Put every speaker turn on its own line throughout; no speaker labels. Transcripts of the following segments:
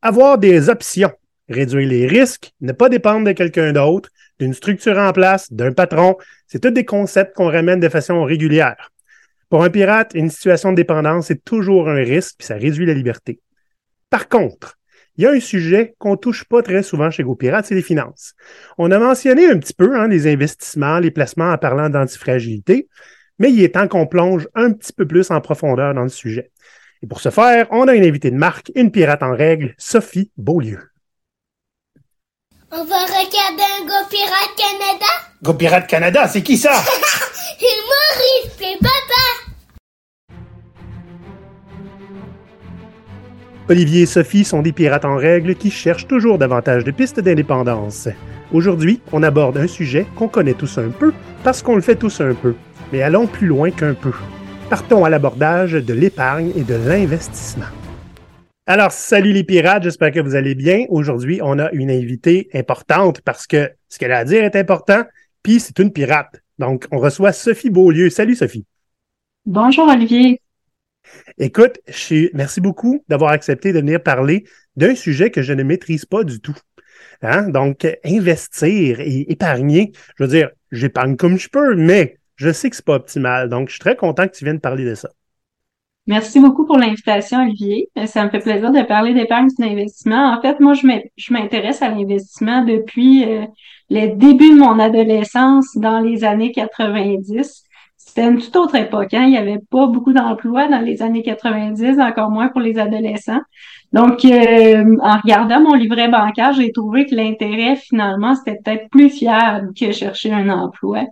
Avoir des options, réduire les risques, ne pas dépendre de quelqu'un d'autre, d'une structure en place, d'un patron, c'est tous des concepts qu'on ramène de façon régulière. Pour un pirate, une situation de dépendance est toujours un risque, puis ça réduit la liberté. Par contre, il y a un sujet qu'on touche pas très souvent chez GoPirate, c'est les finances. On a mentionné un petit peu hein, les investissements, les placements en parlant d'antifragilité, mais il est temps qu'on plonge un petit peu plus en profondeur dans le sujet. Et pour ce faire, on a une invitée de marque, une pirate en règle, Sophie Beaulieu.
On va regarder un Go Pirate Canada?
Go Pirate Canada, c'est qui ça?
c'est Maurice, c'est papa!
Olivier et Sophie sont des pirates en règle qui cherchent toujours davantage de pistes d'indépendance. Aujourd'hui, on aborde un sujet qu'on connaît tous un peu parce qu'on le fait tous un peu. Mais allons plus loin qu'un peu. Partons à l'abordage de l'épargne et de l'investissement. Alors, salut les pirates, j'espère que vous allez bien. Aujourd'hui, on a une invitée importante parce que ce qu'elle a à dire est important, puis c'est une pirate. Donc, on reçoit Sophie Beaulieu. Salut Sophie.
Bonjour Olivier.
Écoute, je merci beaucoup d'avoir accepté de venir parler d'un sujet que je ne maîtrise pas du tout. Hein? Donc, investir et épargner, je veux dire, j'épargne comme je peux, mais je sais que c'est pas optimal. Donc, je suis très content que tu viennes parler de ça.
Merci beaucoup pour l'invitation, Olivier. Ça me fait plaisir de parler d'épargne d'investissement. En fait, moi, je m'intéresse à l'investissement depuis euh, les débuts de mon adolescence dans les années 90 c'était une toute autre époque. Hein? Il n'y avait pas beaucoup d'emplois dans les années 90, encore moins pour les adolescents. Donc, euh, en regardant mon livret bancaire, j'ai trouvé que l'intérêt, finalement, c'était peut-être plus fiable que chercher un emploi.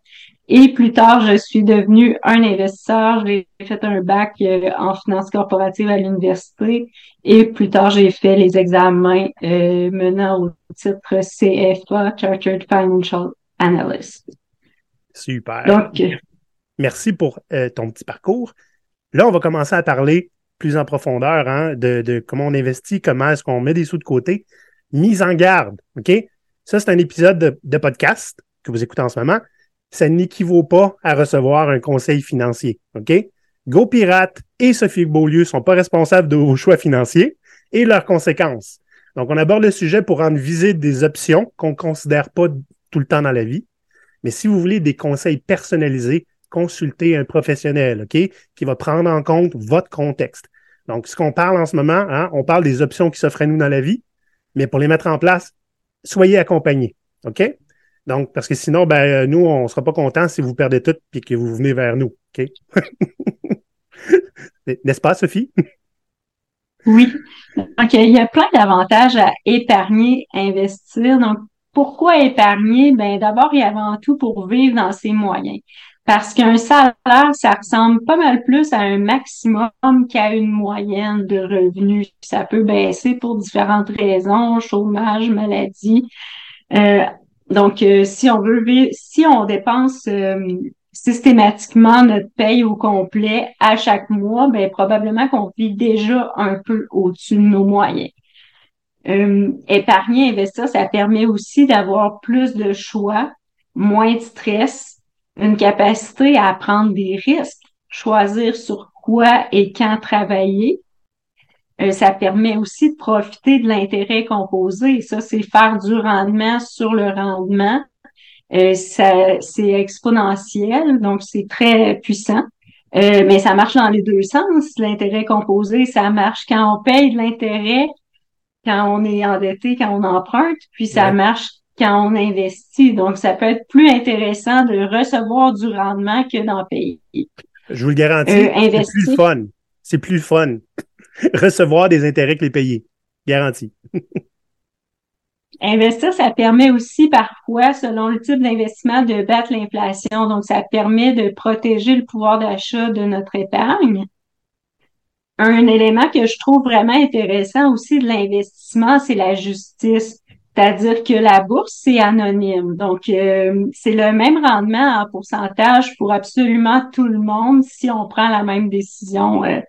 Et plus tard, je suis devenue un investisseur. J'ai fait un bac euh, en finance corporative à l'université. Et plus tard, j'ai fait les examens euh, menant au titre CFA, Chartered Financial Analyst.
Super. Donc, Merci pour euh, ton petit parcours. Là, on va commencer à parler plus en profondeur hein, de, comment on investit, comment est-ce qu'on met des sous de côté. Mise en garde, OK? Ça, c'est un épisode de, podcast que vous écoutez en ce moment. Ça n'équivaut pas à recevoir un conseil financier, OK? Go Pirate et Sophie Beaulieu sont pas responsables de vos choix financiers et leurs conséquences. Donc, on aborde le sujet pour rendre visite des options qu'on ne considère pas tout le temps dans la vie. Mais si vous voulez des conseils personnalisés, consulter un professionnel, OK, qui va prendre en compte votre contexte. Donc, ce qu'on parle en ce moment, hein, on parle des options qui s'offrent à nous dans la vie, mais pour les mettre en place, soyez accompagnés, OK? Donc, parce que sinon, ben, euh, nous, on ne sera pas contents si vous perdez tout et que vous venez vers nous, OK? N'est-ce pas, Sophie?
Oui. OK, il y a plein d'avantages à épargner, investir. Donc, pourquoi épargner? Ben, d'abord et avant tout pour vivre dans ses moyens. Parce qu'un salaire, ça ressemble pas mal plus à un maximum qu'à une moyenne de revenus. Ça peut baisser pour différentes raisons, chômage, maladie. Euh, donc, euh, si on veut vivre, si on dépense euh, systématiquement notre paye au complet à chaque mois, ben probablement qu'on vit déjà un peu au-dessus de nos moyens. épargner, investir, ça permet aussi d'avoir plus de choix, moins de stress, une capacité à prendre des risques, choisir sur quoi et quand travailler. Euh, ça permet aussi de profiter de l'intérêt composé. Ça, c'est faire du rendement sur le rendement. Euh, ça, c'est exponentiel, donc c'est très puissant. Euh, mais ça marche dans les deux sens. L'intérêt composé, ça marche quand on paye de l'intérêt, quand on est endetté, quand on emprunte, puis ça marche quand on investit. Donc, ça peut être plus intéressant de recevoir du rendement que d'en payer.
Je vous le garantis, c'est plus fun. C'est plus fun. recevoir des intérêts que les payer. Garanti.
Investir, ça permet aussi parfois, selon le type d'investissement, de battre l'inflation. Donc, ça permet de protéger le pouvoir d'achat de notre épargne. Un élément que je trouve vraiment intéressant aussi de l'investissement, c'est la justice. C'est-à-dire que la bourse, c'est anonyme. Donc, euh, c'est le même rendement en pourcentage pour absolument tout le monde si on prend la même décision euh,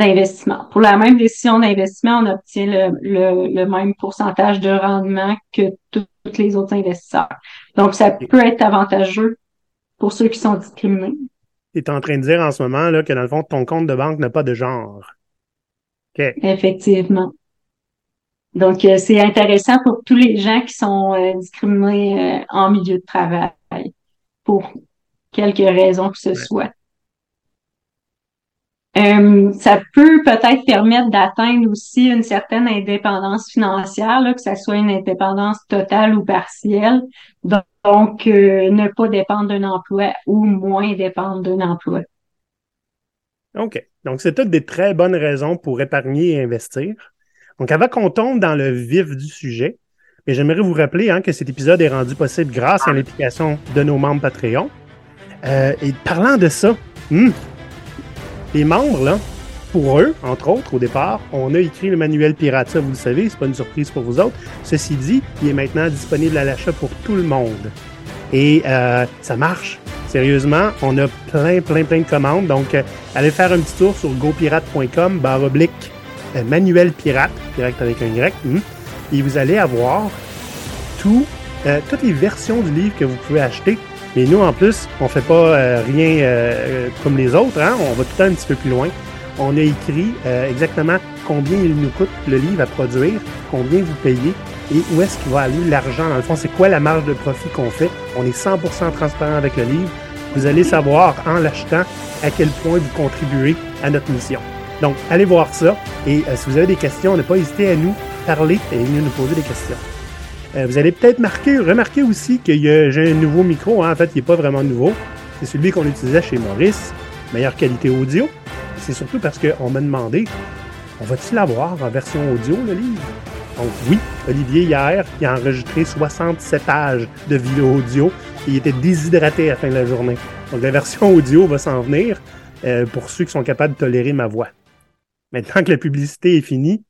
d'investissement. Pour la même décision d'investissement, on obtient le, même pourcentage de rendement que tous les autres investisseurs. Donc, ça peut être avantageux pour ceux qui sont discriminés.
Tu es en train de dire en ce moment là, que dans le fond, ton compte de banque n'a pas de genre.
Effectivement. Donc, euh, c'est intéressant pour tous les gens qui sont euh, discriminés en milieu de travail pour quelque raison que ce soit. Euh, ça peut peut-être permettre d'atteindre aussi une certaine indépendance financière, que ce soit une indépendance totale ou partielle. Donc, euh, ne pas dépendre d'un emploi ou moins dépendre d'un emploi.
OK. Donc, c'est toutes des très bonnes raisons pour épargner et investir. Donc, avant qu'on tombe dans le vif du sujet, j'aimerais vous rappeler hein, que cet épisode est rendu possible grâce à l'implication de nos membres Patreon. Euh, et parlant de ça, hmm, les membres, pour eux, entre autres, au départ, on a écrit le manuel Pirata, vous le savez, c'est pas une surprise pour vous autres. Ceci dit, il est maintenant disponible à l'achat pour tout le monde. Et euh, ça marche. Sérieusement, on a plein, plein, plein de commandes. Donc, euh, allez faire un petit tour sur gopirate.com, barre oblique, euh, manuel pirate, pirate avec un Y, hmm, et vous allez avoir tout, toutes les versions du livre que vous pouvez acheter mais nous, en plus, on fait pas euh, rien euh, comme les autres. Hein? On va tout un petit peu plus loin. On a écrit euh, exactement combien il nous coûte le livre à produire, combien vous payez et où est-ce qu'il va aller l'argent. Dans le fond, c'est quoi la marge de profit qu'on fait? On est 100% transparent avec le livre. Vous allez savoir en l'achetant à quel point vous contribuez à notre mission. Donc, allez voir ça. Et si vous avez des questions, ne pas hésiter à nous parler et à nous poser des questions. Euh, vous allez peut-être remarquer aussi que j'ai un nouveau micro. Hein. En fait, il n'est pas vraiment nouveau. C'est celui qu'on utilisait chez Maurice. Meilleure qualité audio. C'est surtout parce qu'on m'a demandé on va-t-il l'avoir en version audio, le livre? Donc, oui, Olivier, hier, il a enregistré 67 pages de vidéo audio. il était déshydraté à la fin de la journée. Donc, la version audio va s'en venir euh, pour ceux qui sont capables de tolérer ma voix. Maintenant que la publicité est finie,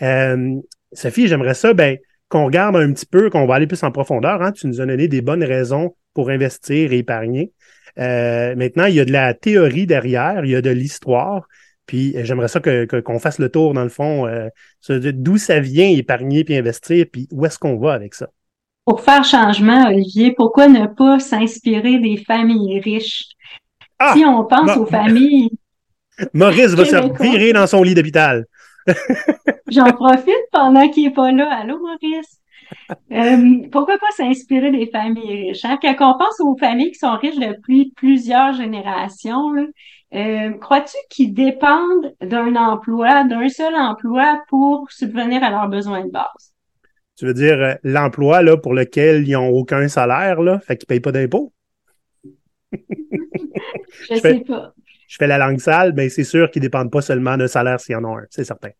euh, Sophie, j'aimerais ça, ben, qu'on regarde un petit peu, qu'on va aller plus en profondeur. Hein. Tu nous as donné des bonnes raisons pour investir et épargner. Euh, maintenant, il y a de la théorie derrière, il y a de l'histoire. Puis euh, j'aimerais ça que, qu'on fasse le tour, dans le fond, euh, d'où ça vient, épargner puis investir, puis où est-ce qu'on va avec ça?
Pour faire changement, Olivier, pourquoi ne pas s'inspirer des familles riches? Ah! si on pense aux familles.
Maurice va se virer dans son lit d'hôpital.
J'en profite pendant qu'il n'est pas là. Allô, Maurice? Euh, pourquoi pas s'inspirer des familles riches? Hein? Quand on pense aux familles qui sont riches depuis plusieurs générations, euh, crois-tu qu'ils dépendent d'un emploi, d'un seul emploi pour subvenir à leurs besoins de base?
Tu veux dire euh, l'emploi là, pour lequel ils n'ont aucun salaire, là, fait qu'ils ne payent pas d'impôts?
je ne sais pas
je fais la langue sale, mais c'est sûr qu'ils ne dépendent pas seulement d'un salaire s'il y en a un, c'est certain.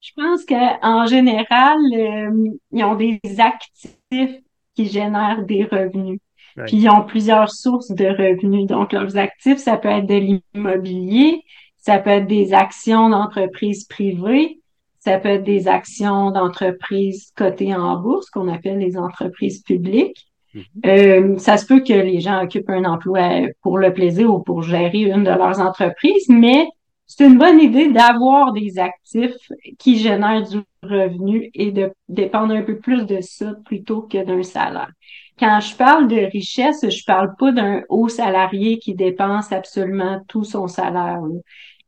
Je pense qu'en général, euh, ils ont des actifs qui génèrent des revenus. Puis ils ont plusieurs sources de revenus. Donc, leurs actifs, ça peut être de l'immobilier, ça peut être des actions d'entreprises privées, ça peut être des actions d'entreprises cotées en bourse, qu'on appelle les entreprises publiques. Mhm. Euh, ça se peut que les gens occupent un emploi pour le plaisir ou pour gérer une de leurs entreprises, mais c'est une bonne idée d'avoir des actifs qui génèrent du revenu et de dépendre un peu plus de ça plutôt que d'un salaire. Quand je parle de richesse, je parle pas d'un haut salarié qui dépense absolument tout son salaire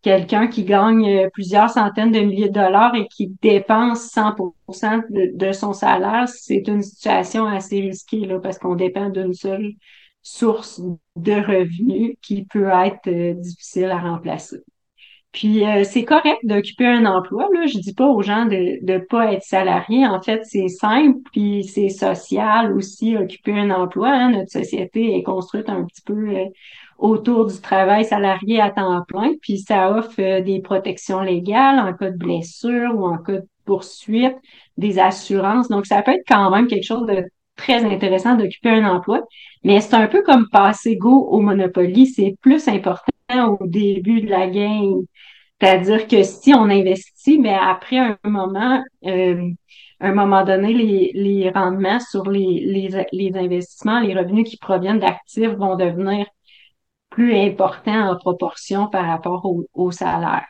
quelqu'un qui gagne euh, plusieurs centaines de milliers de dollars et qui dépense 100% de, son salaire, c'est une situation assez risquée là, parce qu'on dépend d'une seule source de revenus qui peut être euh, difficile à remplacer. Puis euh, c'est correct d'occuper un emploi. Là. Je dis pas aux gens de ne pas être salariés. En fait, c'est simple, puis c'est social aussi, occuper un emploi. Hein. Notre société est construite un petit peu autour du travail salarié à temps plein, puis ça offre euh, des protections légales en cas de blessure ou en cas de poursuite, des assurances. Donc, ça peut être quand même quelque chose de très intéressant d'occuper un emploi, mais c'est un peu comme passer go au Monopoly, c'est plus important au début de la game. C'est-à-dire que si on investit, mais après un moment, euh, un moment donné, les, les rendements sur les, les, les investissements, les revenus qui proviennent d'actifs vont devenir plus important en proportion par rapport au, salaire.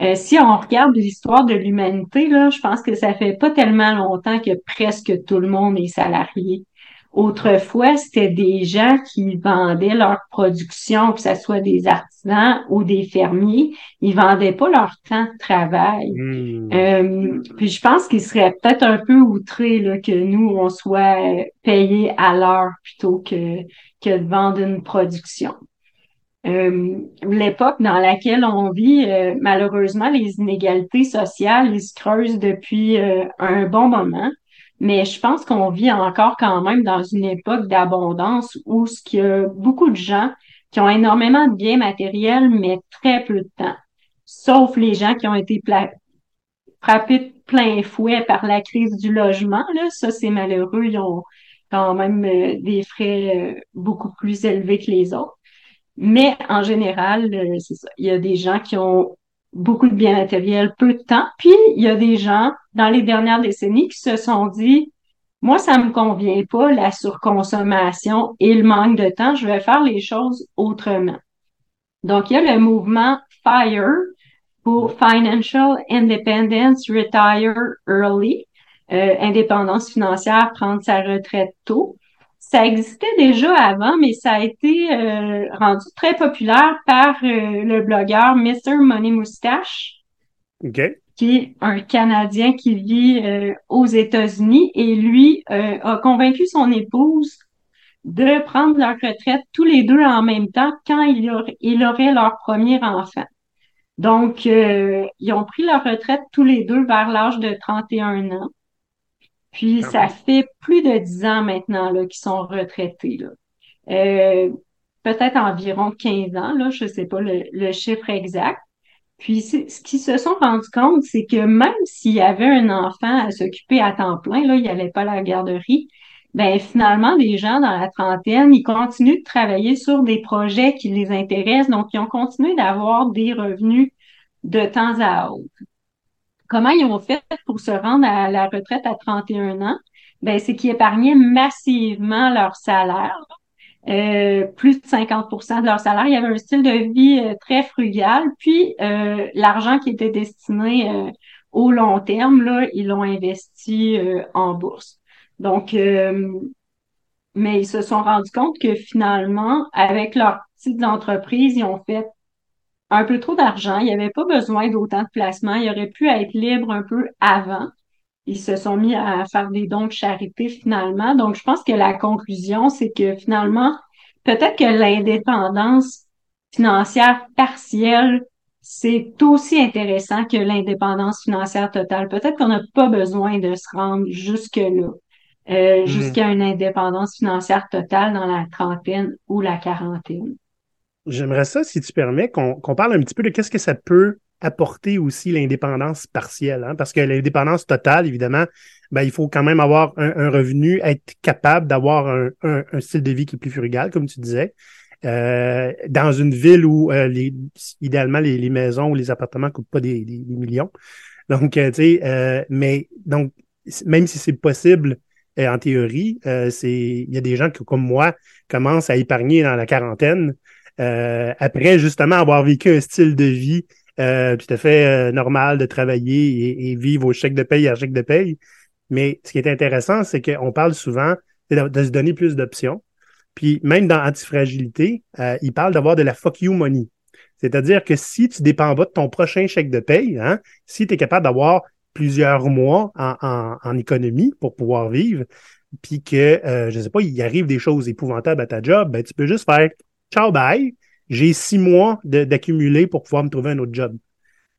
Euh, si on regarde l'histoire de l'humanité, là, je pense que ça fait pas tellement longtemps que presque tout le monde est salarié. Autrefois, c'était des gens qui vendaient leur production, que ce soit des artisans ou des fermiers. Ils vendaient pas leur temps de travail. Hmm. Euh, puis je pense qu'ils seraient peut-être un peu outrés là, que nous, on soit payés à l'heure plutôt que, que de vendre une production. Euh, l'époque dans laquelle on vit, euh, malheureusement, les inégalités sociales, ils se creusent depuis un bon moment. Mais je pense qu'on vit encore quand même dans une époque d'abondance où ce qu'il y a beaucoup de gens qui ont énormément de biens matériels, mais très peu de temps. Sauf les gens qui ont été frappés de plein fouet par la crise du logement. Là, ça, c'est malheureux. Ils ont quand même euh, des frais euh, beaucoup plus élevés que les autres. Mais en général, euh, c'est ça. Il y a des gens qui ont beaucoup de biens matériels, peu de temps. Puis, il y a des gens, dans les dernières décennies, qui se sont dit, moi, ça me convient pas, la surconsommation et le manque de temps, je vais faire les choses autrement. Donc, il y a le mouvement FIRE pour Financial Independence Retire Early, euh, indépendance financière, prendre sa retraite tôt ça existait déjà avant, mais ça a été euh, rendu très populaire par euh, le blogueur Mr. Money Moustache, qui est un Canadien qui vit euh, aux États-Unis et lui a convaincu son épouse de prendre leur retraite tous les deux en même temps quand il, aurait, il aurait leur premier enfant. Donc, ils ont pris leur retraite tous les deux vers l'âge de 31 ans. Puis ça fait plus de dix ans maintenant là, qu'ils sont retraités. Là. Euh, peut-être environ 15 ans, là, je ne sais pas le, chiffre exact. Puis ce qu'ils se sont rendus compte, c'est que même s'il y avait un enfant à s'occuper à temps plein, là, il n'y avait pas la garderie, ben finalement, les gens dans la trentaine, ils continuent de travailler sur des projets qui les intéressent, donc ils ont continué d'avoir des revenus de temps à autre comment ils ont fait pour se rendre à la retraite à 31 ans? Ben, c'est qu'ils épargnaient massivement leur salaire. Euh, plus de 50% de leur salaire. Il y avait un style de vie euh, très frugal. Puis euh, l'argent qui était destiné au long terme, là, ils l'ont investi en bourse. Donc, mais ils se sont rendus compte que finalement, avec leur petite entreprise, ils ont fait un peu trop d'argent. Il n'y avait pas besoin d'autant de placements. Il aurait pu être libre un peu avant. Ils se sont mis à faire des dons de charité finalement. Donc, je pense que la conclusion, c'est que finalement, peut-être que l'indépendance financière partielle, c'est aussi intéressant que l'indépendance financière totale. Peut-être qu'on n'a pas besoin de se rendre jusque-là, euh, mm-hmm. jusqu'à une indépendance financière totale dans la trentaine ou la quarantaine.
J'aimerais ça, si tu permets, qu'on parle un petit peu de qu'est-ce que ça peut apporter aussi l'indépendance partielle. Hein? Parce que l'indépendance totale, évidemment, ben, il faut quand même avoir un, revenu, être capable d'avoir un, style de vie qui est plus frugal, comme tu disais. Euh, dans une ville où euh, les, idéalement les, maisons ou les appartements coûtent pas des, millions. Donc, euh, tu sais, mais donc, même si c'est possible en théorie, c'est il y a des gens qui, comme moi, commencent à épargner dans la quarantaine euh, après justement avoir vécu un style de vie euh, tout à fait euh, normal de travailler et, vivre au chèque de paye à chèque de paye. Mais ce qui est intéressant, c'est qu'on parle souvent de, se donner plus d'options. Puis même dans Antifragilité, il parle d'avoir de la fuck you money. C'est-à-dire que si tu dépends pas de ton prochain chèque de paye, hein, si tu es capable d'avoir plusieurs mois en, économie pour pouvoir vivre, puis que, je sais pas, il arrive des choses épouvantables à ta job, ben, tu peux juste faire ciao, bye, j'ai six mois d'accumuler pour pouvoir me trouver un autre job.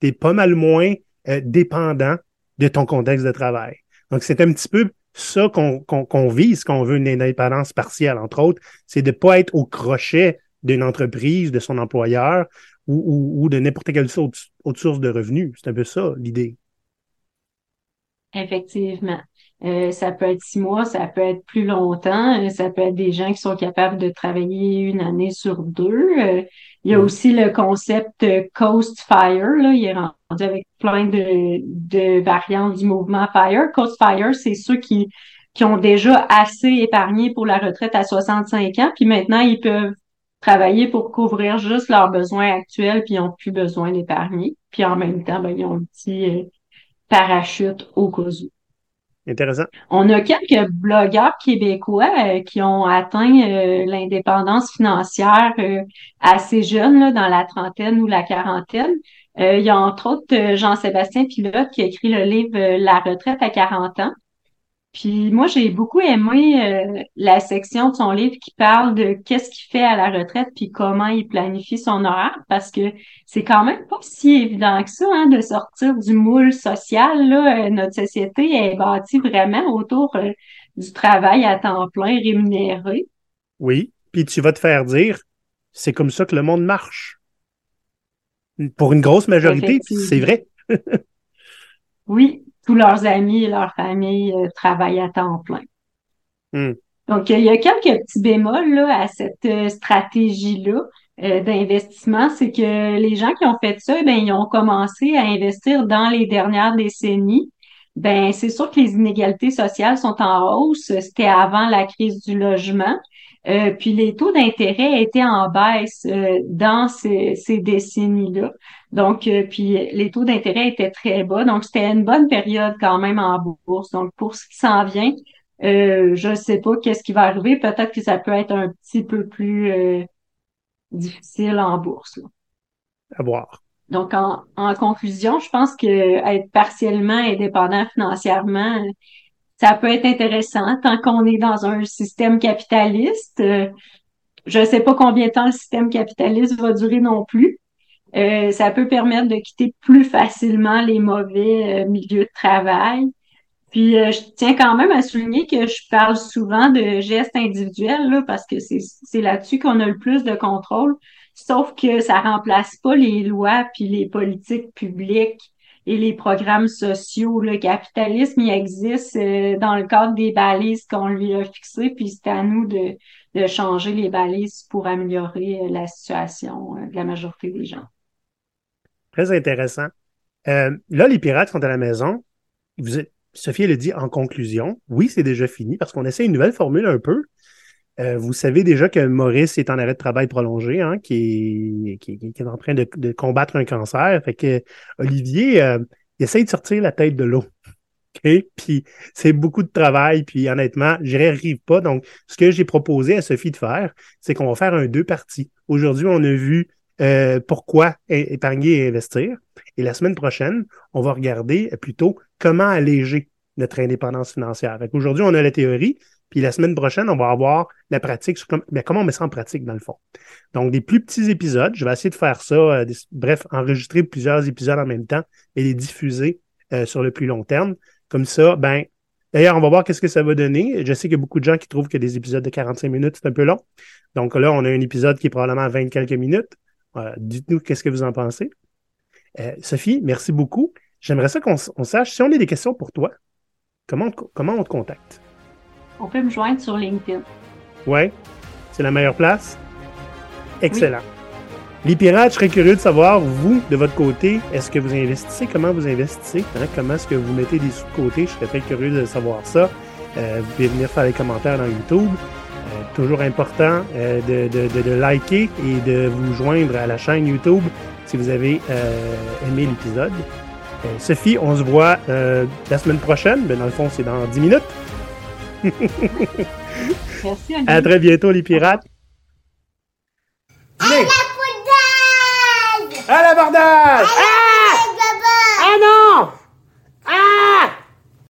Tu es pas mal moins euh, dépendant de ton contexte de travail. Donc, c'est un petit peu ça qu'on vise quand on veut une indépendance partielle, entre autres, c'est de ne pas être au crochet d'une entreprise, de son employeur ou, de n'importe quelle autre source de revenus. C'est un peu ça l'idée.
Effectivement. Euh, ça peut être six mois, ça peut être plus longtemps, euh, ça peut être des gens qui sont capables de travailler une année sur deux. Euh, il y a mm. aussi le concept Coast Fire, là, il est rendu avec plein de, de variantes du mouvement Fire. Coast Fire, c'est ceux qui, qui ont déjà assez épargné pour la retraite à 65 ans, puis maintenant ils peuvent travailler pour couvrir juste leurs besoins actuels, puis ils n'ont plus besoin d'épargner. Puis en même temps, ben, ils ont un petit parachute au cas où. On a quelques blogueurs québécois euh, qui ont atteint euh, l'indépendance financière euh, assez jeunes, là, dans la trentaine ou la quarantaine. il y a entre autres Jean-Sébastien Pilote qui a écrit le livre La retraite à 40 ans. Puis moi, j'ai beaucoup aimé euh, la section de son livre qui parle de qu'est-ce qu'il fait à la retraite puis comment il planifie son horaire parce que c'est quand même pas si évident que ça hein, de sortir du moule social. Là. Euh, notre société est bâtie vraiment autour euh, du travail à temps plein rémunéré.
Oui, puis tu vas te faire dire, c'est comme ça que le monde marche. Pour une grosse majorité, c'est vrai.
oui, tous leurs amis et leurs familles euh, travaillent à temps plein. Hmm. Donc, il y a quelques petits bémols là, à cette euh, stratégie-là euh, d'investissement. C'est que les gens qui ont fait ça, ben, ils ont commencé à investir dans les dernières décennies. Ben, c'est sûr que les inégalités sociales sont en hausse. C'était avant la crise du logement. Euh, puis les taux d'intérêt étaient en baisse euh, dans ces, ces décennies-là. Donc, euh, puis les taux d'intérêt étaient très bas. Donc, c'était une bonne période quand même en bourse. Donc, pour ce qui s'en vient, je ne sais pas qu'est-ce qui va arriver. Peut-être que ça peut être un petit peu plus difficile en bourse.
À voir.
Donc, en, en conclusion, je pense que être partiellement indépendant financièrement, ça peut être intéressant tant qu'on est dans un système capitaliste. Euh, je ne sais pas combien de temps le système capitaliste va durer non plus. Euh, ça peut permettre de quitter plus facilement les mauvais euh, milieux de travail. Puis je tiens quand même à souligner que je parle souvent de gestes individuels là, parce que c'est là-dessus qu'on a le plus de contrôle. Sauf que ça remplace pas les lois puis les politiques publiques et les programmes sociaux. Le capitalisme, il existe euh, dans le cadre des balises qu'on lui a fixées, puis c'est à nous de, de changer les balises pour améliorer euh, la situation euh, de la majorité des gens.
Très intéressant. là, les pirates sont à la maison. Vous Sophie, a dit en conclusion, oui, c'est déjà fini parce qu'on essaie une nouvelle formule un peu. Euh, vous savez déjà que Maurice est en arrêt de travail prolongé, hein, qui, est, qui, est en train de, combattre un cancer. Fait que Olivier, euh, il essaye de sortir la tête de l'eau. Okay? Puis c'est beaucoup de travail, puis honnêtement, j'y arrive pas. Donc, ce que j'ai proposé à Sophie de faire, c'est qu'on va faire un deux parties. Aujourd'hui, on a vu euh, pourquoi épargner et investir. Et la semaine prochaine, on va regarder plutôt comment alléger notre indépendance financière. Aujourd'hui, on a la théorie, puis la semaine prochaine, on va avoir la pratique sur ben, comment on met ça en pratique dans le fond. Donc, des plus petits épisodes. Je vais essayer de faire ça, euh, bref, enregistrer plusieurs épisodes en même temps et les diffuser euh, sur le plus long terme. Comme ça, ben, d'ailleurs, on va voir qu'est-ce que ça va donner. Je sais qu'il y a beaucoup de gens qui trouvent que des épisodes de 45 minutes, c'est un peu long. Donc là, on a un épisode qui est probablement à 20 quelques minutes. Dites-nous qu'est-ce que vous en pensez. Euh, Sophie, merci beaucoup. J'aimerais ça qu'on sache, si on a des questions pour toi, comment on te contacte?
On peut me joindre sur LinkedIn.
Ouais, c'est la meilleure place. Excellent. Les pirates, je serais curieux de savoir, vous, de votre côté, est-ce que vous investissez? Comment vous investissez? Hein? Comment est-ce que vous mettez des sous de côté? Je serais très curieux de savoir ça. Euh, vous pouvez venir faire des commentaires dans YouTube. Euh, toujours important euh, de, de, de, liker et de vous joindre à la chaîne YouTube si vous avez aimé l'épisode. Sophie, on se voit la semaine prochaine. Ben, dans le fond, c'est dans 10 minutes.
Merci,
À très bientôt, les pirates.
À la bordade!
À la bordade!
Ah!
Ah non! Ah!